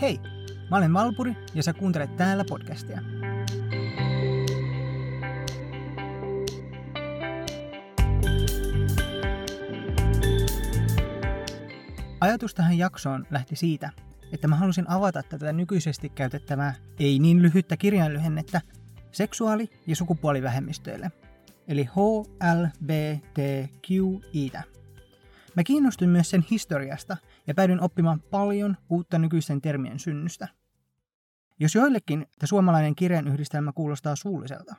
Hei, mä olen Valpuri ja sä kuuntelet täällä podcastia. Ajatus tähän jaksoon lähti siitä, että mä halusin avata tätä nykyisesti käytettävää ei niin lyhyttä kirjainlyhennettä seksuaali- ja sukupuolivähemmistöille, eli HLBTQItä. Mä kiinnostuin myös sen historiasta ja päädyin oppimaan paljon uutta nykyisten termien synnystä. Jos joillekin tämä suomalainen kirjanyhdistelmä kuulostaa suulliselta,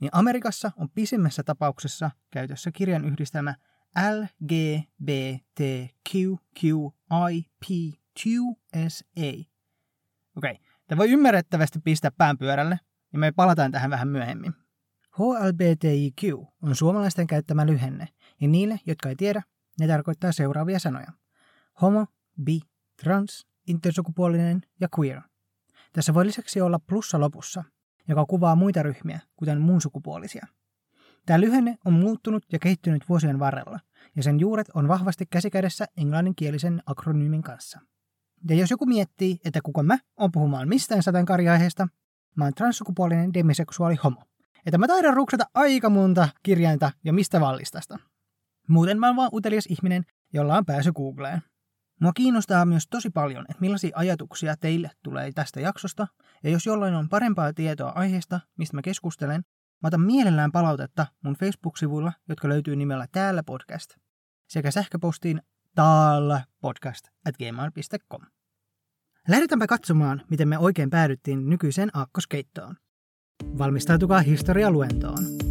niin Amerikassa on pisimmässä tapauksessa käytössä kirjanyhdistelmä LGBTQQIP2SA. Okei, okay. tämä voi ymmärrettävästi pistää pään pyörälle, ja me palataan tähän vähän myöhemmin. HLBTIQ on suomalaisten käyttämä lyhenne, ja niille, jotka ei tiedä, ne tarkoittaa seuraavia sanoja. Homo, bi, trans, intersukupuolinen ja queer. Tässä voi lisäksi olla plussa lopussa, joka kuvaa muita ryhmiä, kuten muun sukupuolisia. Tämä lyhenne on muuttunut ja kehittynyt vuosien varrella, ja sen juuret on vahvasti käsikädessä englanninkielisen akronyymin kanssa. Ja jos joku miettii, että kuka mä on puhumaan mistään sateenkarjaiheesta, mä oon transsukupuolinen demiseksuaali homo. Että mä taidan ruksata aika monta kirjainta ja mistä vallistasta. Muuten mä oon vaan utelias ihminen, jolla on pääsy Googleen. Mua kiinnostaa myös tosi paljon, että millaisia ajatuksia teille tulee tästä jaksosta, ja jos jollain on parempaa tietoa aiheesta, mistä mä keskustelen, mä otan mielellään palautetta mun Facebook-sivuilla, jotka löytyy nimellä Täällä podcast, sekä sähköpostiin taallapodcast at gmail.com. Lähdetäänpä katsomaan, miten me oikein päädyttiin nykyiseen aakkoskeittoon. Valmistautukaa historialuentoon.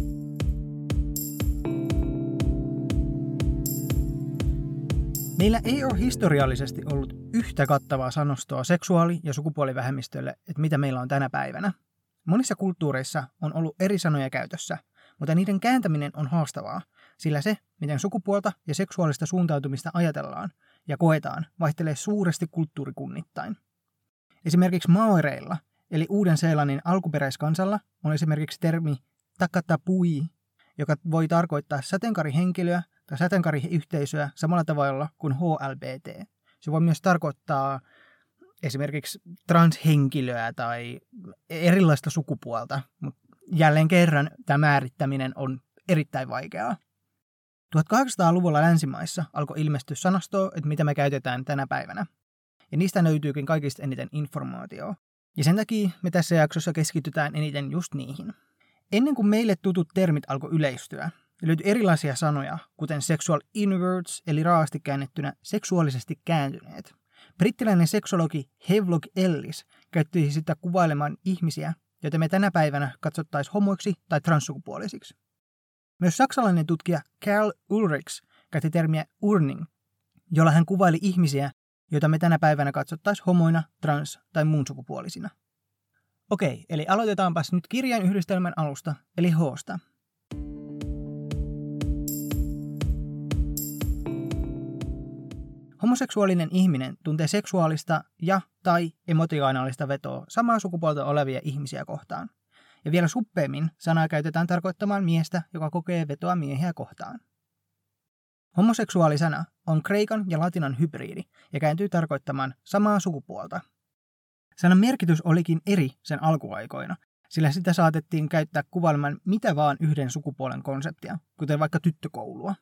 Meillä ei ole historiallisesti ollut yhtä kattavaa sanostoa seksuaali- ja sukupuolivähemmistölle, että mitä meillä on tänä päivänä. Monissa kulttuureissa on ollut eri sanoja käytössä, mutta niiden kääntäminen on haastavaa, sillä se, miten sukupuolta ja seksuaalista suuntautumista ajatellaan ja koetaan, vaihtelee suuresti kulttuurikunnittain. Esimerkiksi maoreilla, eli Uuden-Seelannin alkuperäiskansalla, on esimerkiksi termi takatapui, joka voi tarkoittaa sateenkaarihenkilöä tai sateenkaariyhteisöä samalla tavalla kuin HLBT. Se voi myös tarkoittaa esimerkiksi transhenkilöä tai erilaista sukupuolta, mutta jälleen kerran tämä määrittäminen on erittäin vaikeaa. 1800-luvulla länsimaissa alkoi ilmestyä sanastoa, että mitä me käytetään tänä päivänä. Ja niistä löytyykin kaikista eniten informaatiota. Ja sen takia me tässä jaksossa keskitytään eniten just niihin. Ennen kuin meille tutut termit alkoi yleistyä, löytyi erilaisia sanoja, kuten sexual inverts, eli raasti käännettynä seksuaalisesti kääntyneet. Brittiläinen seksologi Havelock Ellis käytti sitä kuvailemaan ihmisiä, joita me tänä päivänä katsottaisiin homoiksi tai transsukupuolisiksi. Myös saksalainen tutkija Karl Ulrichs käytti termiä urning, jolla hän kuvaili ihmisiä, joita me tänä päivänä katsottaisiin homoina, trans- tai muun sukupuolisina. Okei, eli aloitetaanpas nyt kirjan yhdistelmän alusta, eli hoosta. Homoseksuaalinen ihminen tuntee seksuaalista ja tai emotionaalista vetoa samaa sukupuolta olevia ihmisiä kohtaan. Ja vielä suppeemmin sanaa käytetään tarkoittamaan miestä, joka kokee vetoa miehiä kohtaan. Homoseksuaalisana on kreikan ja latinan hybridi ja kääntyy tarkoittamaan samaa sukupuolta. Sanan merkitys olikin eri sen alkuaikoina, sillä sitä saatettiin käyttää kuvailemaan mitä vaan yhden sukupuolen konseptia, kuten vaikka tyttökoulua.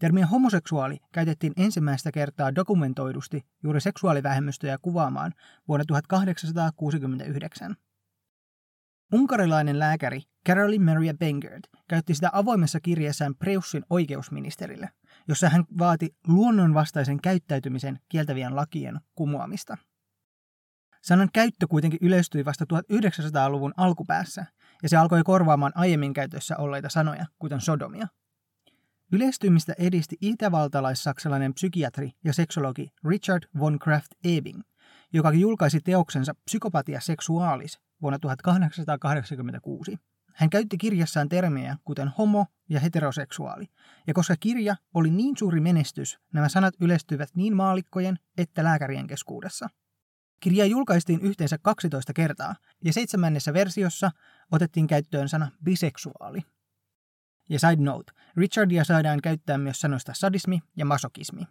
Termiä homoseksuaali käytettiin ensimmäistä kertaa dokumentoidusti juuri seksuaalivähemmistöjä kuvaamaan vuonna 1869. Unkarilainen lääkäri Caroline Maria Bengerd käytti sitä avoimessa kirjeessään Preussin oikeusministerille, jossa hän vaati luonnonvastaisen käyttäytymisen kieltävien lakien kumoamista. Sanan käyttö kuitenkin yleistyi vasta 1900-luvun alkupäässä, ja se alkoi korvaamaan aiemmin käytössä olleita sanoja, kuten sodomia. Yleistymistä edisti itävaltalais-saksalainen psykiatri ja seksologi Richard von Kraft Ebing, joka julkaisi teoksensa Psykopatia sexualis vuonna 1886. Hän käytti kirjassaan termejä kuten homo ja heteroseksuaali, ja koska kirja oli niin suuri menestys, nämä sanat yleistyivät niin maalikkojen että lääkärien keskuudessa. Kirja julkaistiin yhteensä 12 kertaa, ja seitsemännessä versiossa otettiin käyttöön sana biseksuaali. Ja side note, Richardia saadaan käyttää myös sanoista sadismi ja masokismi.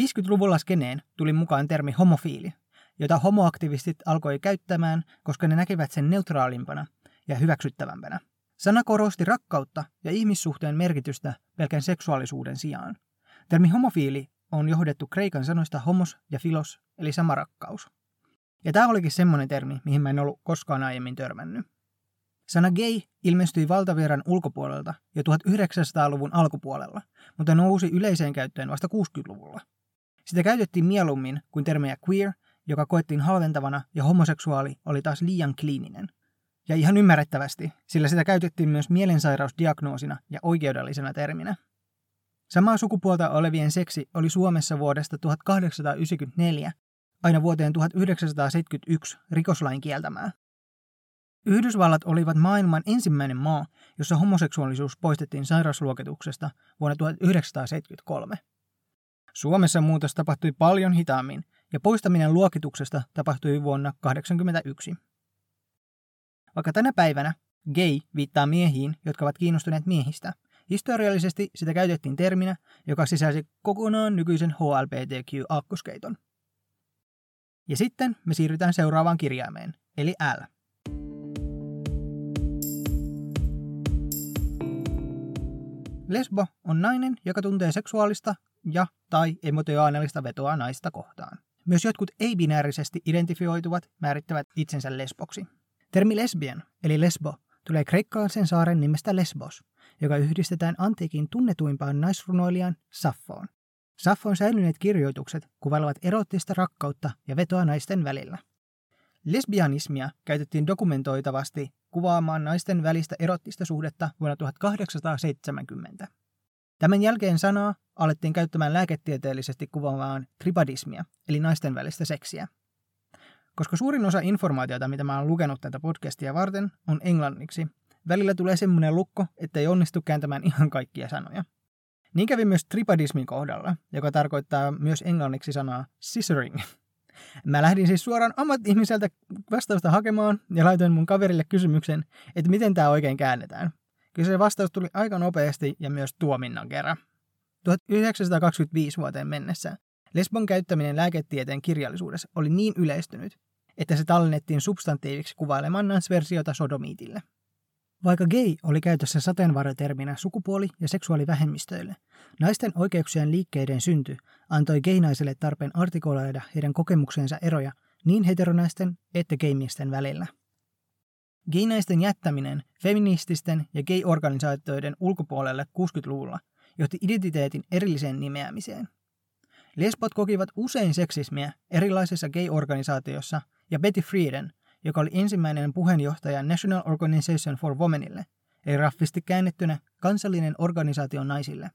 50-luvulla skeneen tuli mukaan termi homofiili, jota homoaktivistit alkoi käyttämään, koska ne näkivät sen neutraalimpana ja hyväksyttävämpänä. Sana korosti rakkautta ja ihmissuhteen merkitystä pelkän seksuaalisuuden sijaan. Termi homofiili on johdettu kreikan sanoista homos ja filos, eli sama rakkaus. Ja tämä olikin semmoinen termi, mihin mä en ollut koskaan aiemmin törmännyt. Sana gay ilmestyi valtavirran ulkopuolelta jo 1900-luvun alkupuolella, mutta nousi yleiseen käyttöön vasta 60-luvulla. Sitä käytettiin mieluummin kuin termejä queer, joka koettiin halventavana, ja homoseksuaali oli taas liian kliininen. Ja ihan ymmärrettävästi, sillä sitä käytettiin myös mielensairausdiagnoosina ja oikeudellisena terminä. Samaa sukupuolta olevien seksi oli Suomessa vuodesta 1894 aina vuoteen 1971 rikoslain kieltämää. Yhdysvallat olivat maailman ensimmäinen maa, jossa homoseksuaalisuus poistettiin sairausluokituksesta vuonna 1973. Suomessa muutos tapahtui paljon hitaammin ja poistaminen luokituksesta tapahtui vuonna 1981. Vaikka tänä päivänä gay viittaa miehiin, jotka ovat kiinnostuneet miehistä, historiallisesti sitä käytettiin terminä, joka sisälsi kokonaan nykyisen HLBTQ-akkoskeiton. Ja sitten me siirrytään seuraavaan kirjaimeen, eli L. Lesbo on nainen, joka tuntee seksuaalista ja tai emotionaalista vetoa naista kohtaan. Myös jotkut ei-binäärisesti identifioituvat määrittävät itsensä lesboksi. Termi lesbian, eli lesbo, tulee kreikkalaisen saaren nimestä Lesbos, joka yhdistetään antiikin tunnetuimpaan naisrunoilijan Saffoon. Saffon säilyneet kirjoitukset kuvailevat erottista rakkautta ja vetoa naisten välillä. Lesbianismia käytettiin dokumentoitavasti kuvaamaan naisten välistä erottista suhdetta vuonna 1870. Tämän jälkeen sanaa alettiin käyttämään lääketieteellisesti kuvaamaan tribadismia, eli naisten välistä seksiä. Koska suurin osa informaatiota, mitä mä oon lukenut tätä podcastia varten, on englanniksi, välillä tulee semmoinen lukko, että ei onnistu kääntämään ihan kaikkia sanoja. Niin kävi myös tripadismin kohdalla, joka tarkoittaa myös englanniksi sanaa scissoring. Mä lähdin siis suoraan ammatti-ihmiseltä vastausta hakemaan ja laitoin mun kaverille kysymyksen, että miten tämä oikein käännetään. Kyllä se vastaus tuli aika nopeasti ja myös tuominnan kerran. 1925 vuoteen mennessä lesbon käyttäminen lääketieteen kirjallisuudessa oli niin yleistynyt, että se tallennettiin substantiiviksi kuvailemaan naisversiota sodomiitille. Vaikka gay oli käytössä sateenvarjoterminä sukupuoli- ja seksuaalivähemmistöille, naisten oikeuksien liikkeiden synty antoi gaynaiselle tarpeen artikuloida heidän kokemuksensa eroja niin heteronaisten että gaymiesten välillä. Gaynaisten jättäminen feminististen ja gay-organisaatioiden ulkopuolelle 60-luvulla johti identiteetin erilliseen nimeämiseen. Lesbot kokivat usein seksismiä erilaisissa gay-organisaatioissa ja Betty Friedan joka oli ensimmäinen puheenjohtaja National Organization for Womenille, eli raffisti käännettynä kansallinen organisaatio naisille.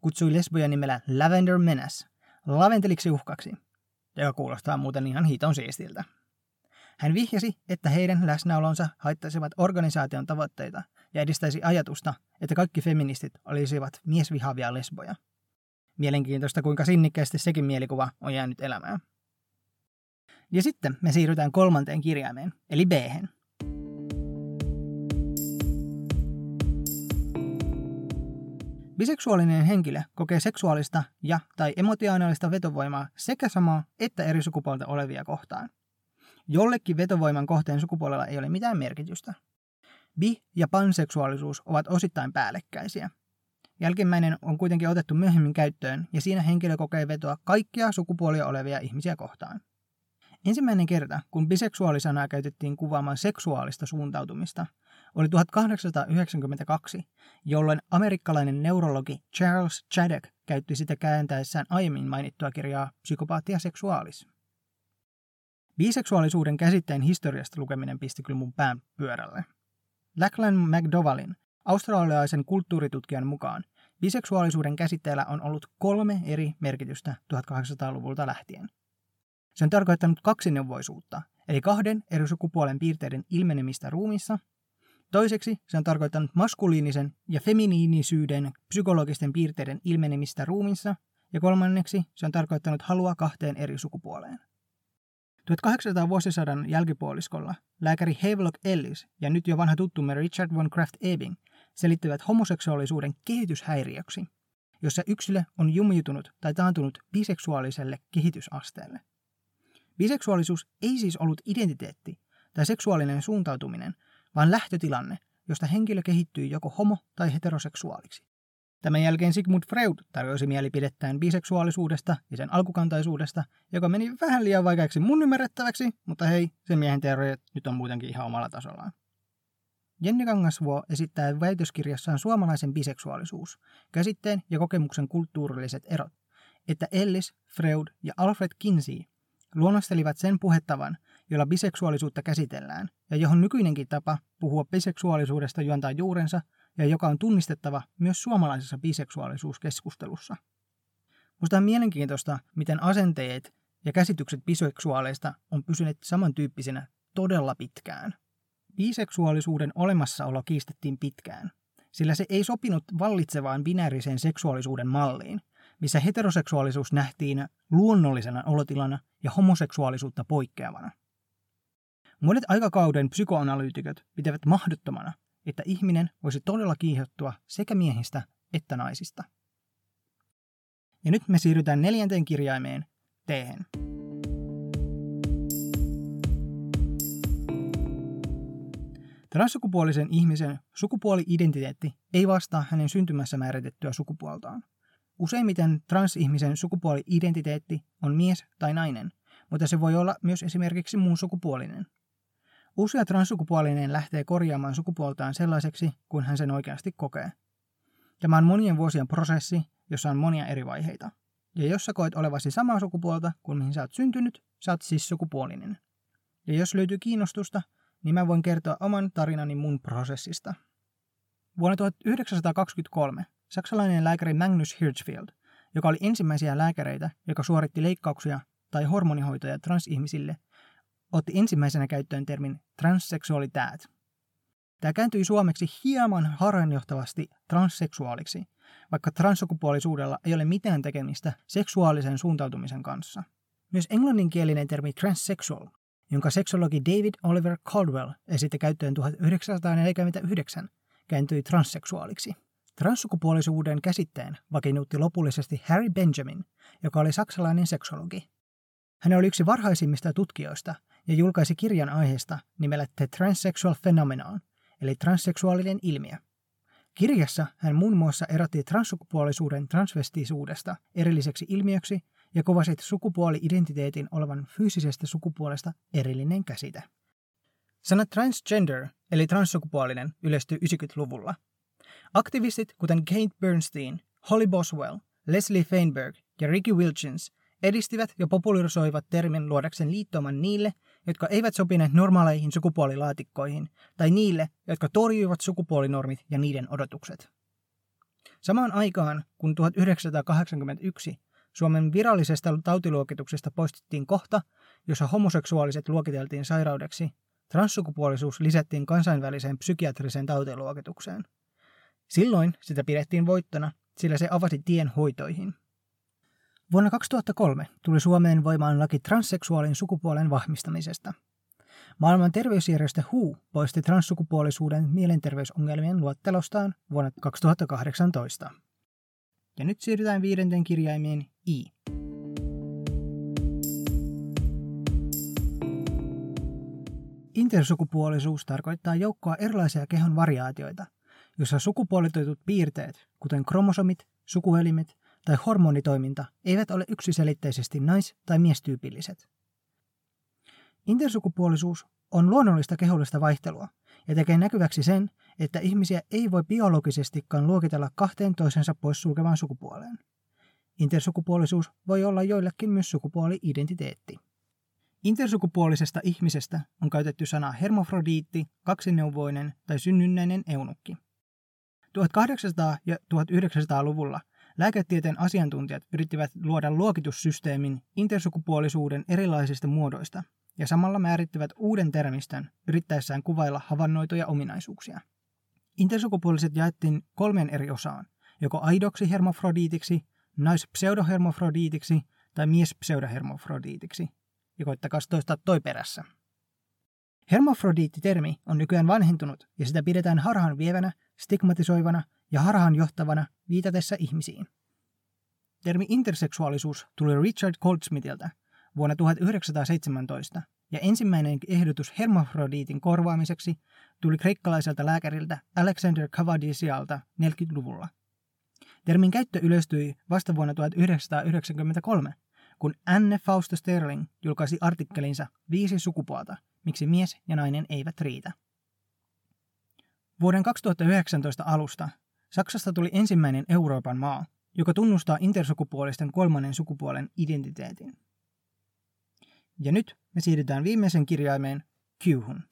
Kutsui lesboja nimellä Lavender Menace, laventeliksi uhkaksi, joka kuulostaa muuten ihan hiton siistiltä. Hän vihjasi, että heidän läsnäolonsa haittaisivat organisaation tavoitteita ja edistäisi ajatusta, että kaikki feministit olisivat miesvihavia lesboja. Mielenkiintoista, kuinka sinnikkäästi sekin mielikuva on jäänyt elämään. Ja sitten me siirrytään kolmanteen kirjaimeen, eli b. Biseksuaalinen henkilö kokee seksuaalista ja tai emotionaalista vetovoimaa sekä samaa että eri sukupuolta olevia kohtaan. Jollekin vetovoiman kohteen sukupuolella ei ole mitään merkitystä. Bi- ja panseksuaalisuus ovat osittain päällekkäisiä. Jälkimmäinen on kuitenkin otettu myöhemmin käyttöön ja siinä henkilö kokee vetoa kaikkia sukupuolia olevia ihmisiä kohtaan. Ensimmäinen kerta, kun biseksuaalisanaa käytettiin kuvaamaan seksuaalista suuntautumista, oli 1892, jolloin amerikkalainen neurologi Charles Chaddock käytti sitä kääntäessään aiemmin mainittua kirjaa Psykopaattia seksuaalis. Biseksuaalisuuden käsitteen historiasta lukeminen pisti kyllä mun pään pyörälle. Lachlan McDowallin, australialaisen kulttuuritutkijan mukaan, biseksuaalisuuden käsitteellä on ollut kolme eri merkitystä 1800-luvulta lähtien – se on tarkoittanut kaksineuvoisuutta, eli kahden eri sukupuolen piirteiden ilmenemistä ruumissa. Toiseksi se on tarkoittanut maskuliinisen ja feminiinisyyden psykologisten piirteiden ilmenemistä ruumissa. Ja kolmanneksi se on tarkoittanut halua kahteen eri sukupuoleen. 1800-vuosisadan jälkipuoliskolla lääkäri Havelock Ellis ja nyt jo vanha tuttumme Richard von Kraft Ebing selittivät homoseksuaalisuuden kehityshäiriöksi, jossa yksilö on jumiutunut tai taantunut biseksuaaliselle kehitysasteelle. Biseksuaalisuus ei siis ollut identiteetti tai seksuaalinen suuntautuminen, vaan lähtötilanne, josta henkilö kehittyy joko homo- tai heteroseksuaaliksi. Tämän jälkeen Sigmund Freud tarjosi mielipidettään biseksuaalisuudesta ja sen alkukantaisuudesta, joka meni vähän liian vaikeaksi mun ymmärrettäväksi, mutta hei, sen miehen teoriat nyt on muutenkin ihan omalla tasollaan. Jenni Kangasvuo esittää väitöskirjassaan suomalaisen biseksuaalisuus, käsitteen ja kokemuksen kulttuurilliset erot, että Ellis, Freud ja Alfred Kinsey luonnostelivat sen puhettavan, jolla biseksuaalisuutta käsitellään, ja johon nykyinenkin tapa puhua biseksuaalisuudesta juontaa juurensa, ja joka on tunnistettava myös suomalaisessa biseksuaalisuuskeskustelussa. Musta on mielenkiintoista, miten asenteet ja käsitykset biseksuaaleista on pysyneet samantyyppisinä todella pitkään. Biseksuaalisuuden olemassaolo kiistettiin pitkään, sillä se ei sopinut vallitsevaan binääriseen seksuaalisuuden malliin, missä heteroseksuaalisuus nähtiin luonnollisena olotilana ja homoseksuaalisuutta poikkeavana. Monet aikakauden psykoanalyytikot pitävät mahdottomana, että ihminen voisi todella kiihottua sekä miehistä että naisista. Ja nyt me siirrytään neljänteen kirjaimeen, t Transsukupuolisen ihmisen sukupuoli-identiteetti ei vastaa hänen syntymässä määritettyä sukupuoltaan. Useimmiten transihmisen sukupuoli-identiteetti on mies tai nainen, mutta se voi olla myös esimerkiksi muun sukupuolinen. Usea transsukupuolinen lähtee korjaamaan sukupuoltaan sellaiseksi kuin hän sen oikeasti kokee. Tämä on monien vuosien prosessi, jossa on monia eri vaiheita. Ja jos sä koet olevasi samaa sukupuolta kuin mihin sä oot syntynyt, sä oot siis sukupuolinen. Ja jos löytyy kiinnostusta, niin mä voin kertoa oman tarinani mun prosessista. Vuonna 1923 saksalainen lääkäri Magnus Hirschfeld, joka oli ensimmäisiä lääkäreitä, joka suoritti leikkauksia tai hormonihoitoja transihmisille, otti ensimmäisenä käyttöön termin transseksuaalitäät. Tämä kääntyi suomeksi hieman harhaanjohtavasti transseksuaaliksi, vaikka transsukupuolisuudella ei ole mitään tekemistä seksuaalisen suuntautumisen kanssa. Myös englanninkielinen termi transsexual jonka seksologi David Oliver Caldwell esitti käyttöön 1949, kääntyi transseksuaaliksi. Transsukupuolisuuden käsitteen vakiinnutti lopullisesti Harry Benjamin, joka oli saksalainen seksologi. Hän oli yksi varhaisimmista tutkijoista ja julkaisi kirjan aiheesta nimellä The Transsexual Phenomenon, eli transseksuaalinen ilmiö. Kirjassa hän muun muassa erotti transsukupuolisuuden transvestisuudesta erilliseksi ilmiöksi ja kuvasit sukupuoli-identiteetin olevan fyysisestä sukupuolesta erillinen käsite. Sana transgender, eli transsukupuolinen, yleistyi 90-luvulla. Aktivistit kuten Kate Bernstein, Holly Boswell, Leslie Feinberg ja Ricky Wilchins edistivät ja popularisoivat termin luodakseen liittoman niille, jotka eivät sopineet normaaleihin sukupuolilaatikkoihin, tai niille, jotka torjuivat sukupuolinormit ja niiden odotukset. Samaan aikaan, kun 1981 Suomen virallisesta tautiluokituksesta poistettiin kohta, jossa homoseksuaaliset luokiteltiin sairaudeksi, transsukupuolisuus lisättiin kansainväliseen psykiatriseen tautiluokitukseen. Silloin sitä pidettiin voittona, sillä se avasi tien hoitoihin. Vuonna 2003 tuli Suomeen voimaan laki transseksuaalin sukupuolen vahvistamisesta. Maailman terveysjärjestö WHO poisti transsukupuolisuuden mielenterveysongelmien luettelostaan vuonna 2018. Ja nyt siirrytään viidenten kirjaimeen I. Intersukupuolisuus tarkoittaa joukkoa erilaisia kehon variaatioita, jossa sukupuolitoitut piirteet, kuten kromosomit, sukuelimet tai hormonitoiminta, eivät ole yksiselitteisesti nais- tai miestyypilliset. Intersukupuolisuus on luonnollista kehollista vaihtelua ja tekee näkyväksi sen, että ihmisiä ei voi biologisestikaan luokitella kahteen toisensa poissulkevaan sukupuoleen. Intersukupuolisuus voi olla joillekin myös sukupuoli-identiteetti. Intersukupuolisesta ihmisestä on käytetty sana hermofrodiitti, kaksineuvoinen tai synnynnäinen eunukki. 1800- ja 1900-luvulla lääketieteen asiantuntijat yrittivät luoda luokitussysteemin intersukupuolisuuden erilaisista muodoista ja samalla määrittivät uuden termistön yrittäessään kuvailla havainnoituja ominaisuuksia. Intersukupuoliset jaettiin kolmeen eri osaan, joko aidoksi hermofrodiitiksi, naispseudohermofrodiitiksi tai miespseudohermofrodiitiksi. Ja koittakaa toistaa toi perässä. Hermofrodiitti-termi on nykyään vanhentunut ja sitä pidetään harhaan vievänä, stigmatisoivana ja harhaan johtavana viitatessa ihmisiin. Termi interseksuaalisuus tuli Richard Goldsmithiltä vuonna 1917 ja ensimmäinen ehdotus hermafrodiitin korvaamiseksi tuli kreikkalaiselta lääkäriltä Alexander Cavadisialta 40-luvulla. Termin käyttö yleistyi vasta vuonna 1993, kun Anne Fausto Sterling julkaisi artikkelinsa Viisi sukupuolta, miksi mies ja nainen eivät riitä. Vuoden 2019 alusta Saksasta tuli ensimmäinen Euroopan maa, joka tunnustaa intersukupuolisten kolmannen sukupuolen identiteetin. Ja nyt me siirrytään viimeisen kirjaimeen Qhun.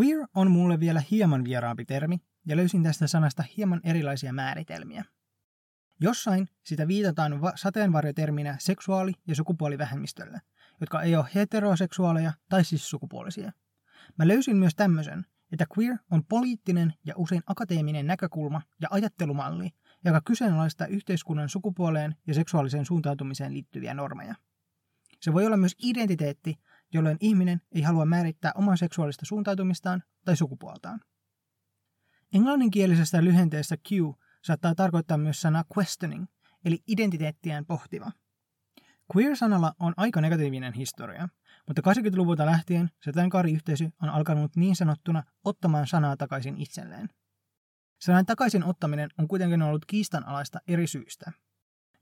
Queer on mulle vielä hieman vieraampi termi, ja löysin tästä sanasta hieman erilaisia määritelmiä. Jossain sitä viitataan va- sateenvarjoterminä seksuaali- ja sukupuolivähemmistölle, jotka ei ole heteroseksuaaleja tai siis sukupuolisia. Mä löysin myös tämmöisen, että queer on poliittinen ja usein akateeminen näkökulma ja ajattelumalli, joka kyseenalaistaa yhteiskunnan sukupuoleen ja seksuaaliseen suuntautumiseen liittyviä normeja. Se voi olla myös identiteetti, jolloin ihminen ei halua määrittää oman seksuaalista suuntautumistaan tai sukupuoltaan. Englanninkielisestä lyhenteestä Q saattaa tarkoittaa myös sanaa questioning, eli identiteettiään pohtiva. Queer-sanalla on aika negatiivinen historia, mutta 80-luvulta lähtien sateenkaariyhteisö on alkanut niin sanottuna ottamaan sanaa takaisin itselleen. Sanan takaisin ottaminen on kuitenkin ollut kiistanalaista eri syistä.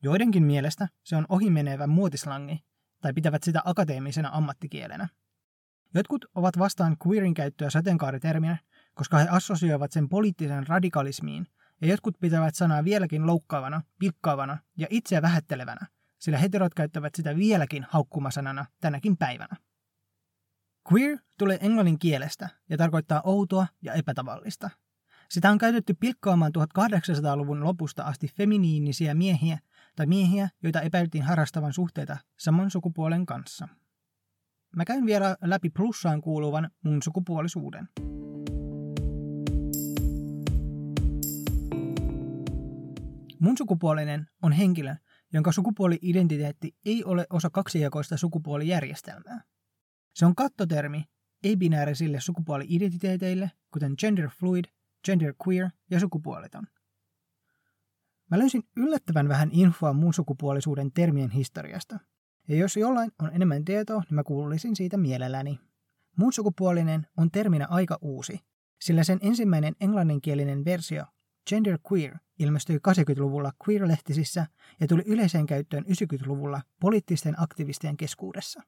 Joidenkin mielestä se on ohimenevä muotislangi, tai pitävät sitä akateemisena ammattikielenä. Jotkut ovat vastaan queerin käyttöä sateenkaariterminä, koska he assosioivat sen poliittisen radikalismiin, ja jotkut pitävät sanaa vieläkin loukkaavana, pilkkaavana ja itseä vähättelevänä, sillä heterot käyttävät sitä vieläkin haukkumasanana tänäkin päivänä. Queer tulee englannin kielestä ja tarkoittaa outoa ja epätavallista. Sitä on käytetty pilkkaamaan 1800-luvun lopusta asti feminiinisiä miehiä tai miehiä, joita epäiltiin harrastavan suhteita saman sukupuolen kanssa. Mä käyn vielä läpi plussaan kuuluvan mun sukupuolisuuden. Mun sukupuolinen on henkilö, jonka sukupuoli-identiteetti ei ole osa kaksijakoista sukupuolijärjestelmää. Se on kattotermi ei-binäärisille sukupuoli-identiteeteille, kuten gender fluid, gender queer ja sukupuoliton. Mä löysin yllättävän vähän infoa muun sukupuolisuuden termien historiasta. Ja jos jollain on enemmän tietoa, niin mä kuulisin siitä mielelläni. Muun sukupuolinen on terminä aika uusi, sillä sen ensimmäinen englanninkielinen versio, gender queer, ilmestyi 80-luvulla queer-lehtisissä ja tuli yleiseen käyttöön 90-luvulla poliittisten aktivistien keskuudessa.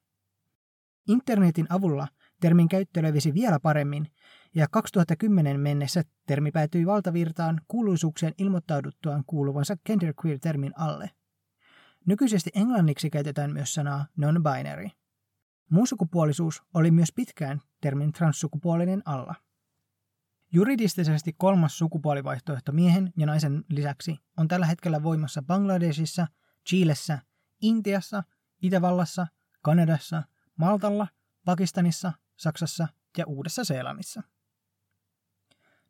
Internetin avulla termin käyttö levisi vielä paremmin ja 2010 mennessä termi päätyi valtavirtaan kuuluisuuksien ilmoittauduttuaan kuuluvansa genderqueer-termin alle. Nykyisesti englanniksi käytetään myös sanaa non-binary. Muunsukupuolisuus oli myös pitkään termin transsukupuolinen alla. Juridistisesti kolmas sukupuolivaihtoehto miehen ja naisen lisäksi on tällä hetkellä voimassa Bangladesissa, Chilessä, Intiassa, Itävallassa, Kanadassa, Maltalla, Pakistanissa, Saksassa ja Uudessa-Seelannissa.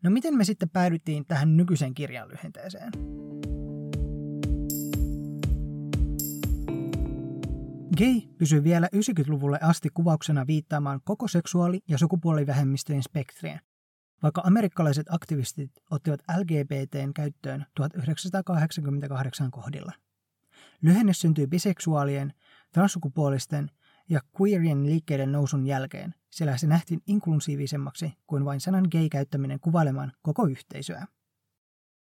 No miten me sitten päädyttiin tähän nykyiseen kirjan lyhenteeseen? Gay pysyy vielä 90-luvulle asti kuvauksena viittaamaan koko seksuaali- ja sukupuolivähemmistöjen spektriä, vaikka amerikkalaiset aktivistit ottivat LGBTn käyttöön 1988 kohdilla. Lyhenne syntyi biseksuaalien, transsukupuolisten ja queerien liikkeiden nousun jälkeen, sillä se nähtiin inklusiivisemmaksi kuin vain sanan gay käyttäminen kuvailemaan koko yhteisöä.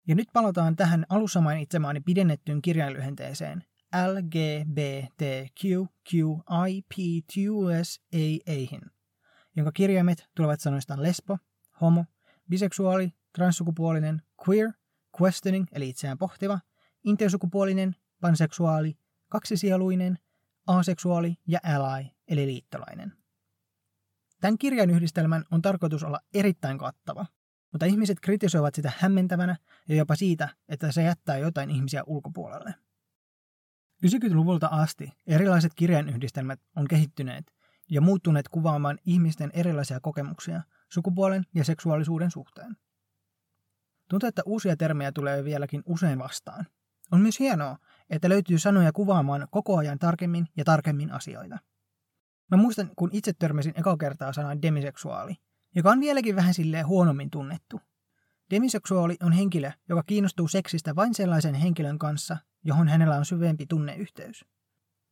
Ja nyt palataan tähän alussa mainitsemaani pidennettyyn kirjainlyhenteeseen LGBTQQIPTUSAAhin, jonka kirjaimet tulevat sanoista lesbo, homo, biseksuaali, transsukupuolinen, queer, questioning eli itseään pohtiva, intersukupuolinen, panseksuaali, kaksisieluinen, aseksuaali ja ally eli liittolainen. Tämän kirjan yhdistelmän on tarkoitus olla erittäin kattava, mutta ihmiset kritisoivat sitä hämmentävänä ja jopa siitä, että se jättää jotain ihmisiä ulkopuolelle. 90-luvulta asti erilaiset kirjanyhdistelmät on kehittyneet ja muuttuneet kuvaamaan ihmisten erilaisia kokemuksia sukupuolen ja seksuaalisuuden suhteen. Tuntuu, että uusia termejä tulee vieläkin usein vastaan. On myös hienoa, että löytyy sanoja kuvaamaan koko ajan tarkemmin ja tarkemmin asioita. Mä muistan, kun itse törmäsin eka kertaa sanaan demiseksuaali, joka on vieläkin vähän silleen huonommin tunnettu. Demiseksuaali on henkilö, joka kiinnostuu seksistä vain sellaisen henkilön kanssa, johon hänellä on syvempi tunneyhteys.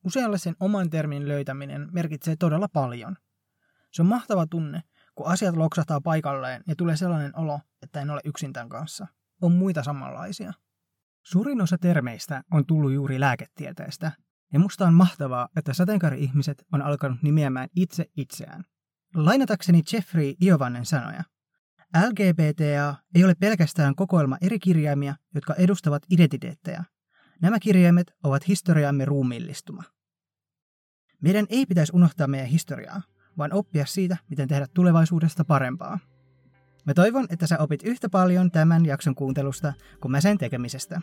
Usealle sen oman termin löytäminen merkitsee todella paljon. Se on mahtava tunne, kun asiat loksahtaa paikalleen ja tulee sellainen olo, että en ole yksin tämän kanssa. On muita samanlaisia. Suurin osa termeistä on tullut juuri lääketieteestä, ja musta on mahtavaa, että sateenkaari-ihmiset on alkanut nimeämään itse itseään. Lainatakseni Jeffrey Iovannen sanoja, LGBTA ei ole pelkästään kokoelma eri kirjaimia, jotka edustavat identiteettejä. Nämä kirjaimet ovat historiamme ruumiillistuma. Meidän ei pitäisi unohtaa meidän historiaa, vaan oppia siitä, miten tehdä tulevaisuudesta parempaa. Mä toivon, että sä opit yhtä paljon tämän jakson kuuntelusta kuin mä sen tekemisestä.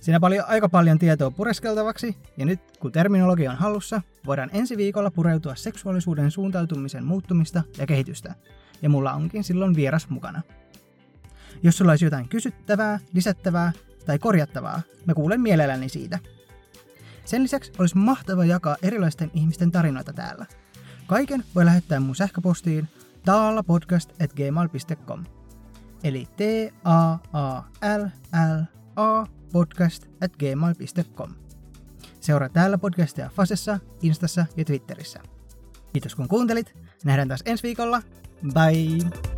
Siinä paljon, aika paljon tietoa pureskeltavaksi, ja nyt kun terminologia on hallussa, voidaan ensi viikolla pureutua seksuaalisuuden suuntautumisen muuttumista ja kehitystä, ja mulla onkin silloin vieras mukana. Jos sulla olisi jotain kysyttävää, lisättävää tai korjattavaa, mä kuulen mielelläni siitä. Sen lisäksi olisi mahtava jakaa erilaisten ihmisten tarinoita täällä. Kaiken voi lähettää mun sähköpostiin taalapodcast.gmail.com eli t a a l l a podcast at gmail.com. Seuraa täällä podcastia Fasessa, Instassa ja Twitterissä. Kiitos kun kuuntelit. Nähdään taas ensi viikolla. Bye!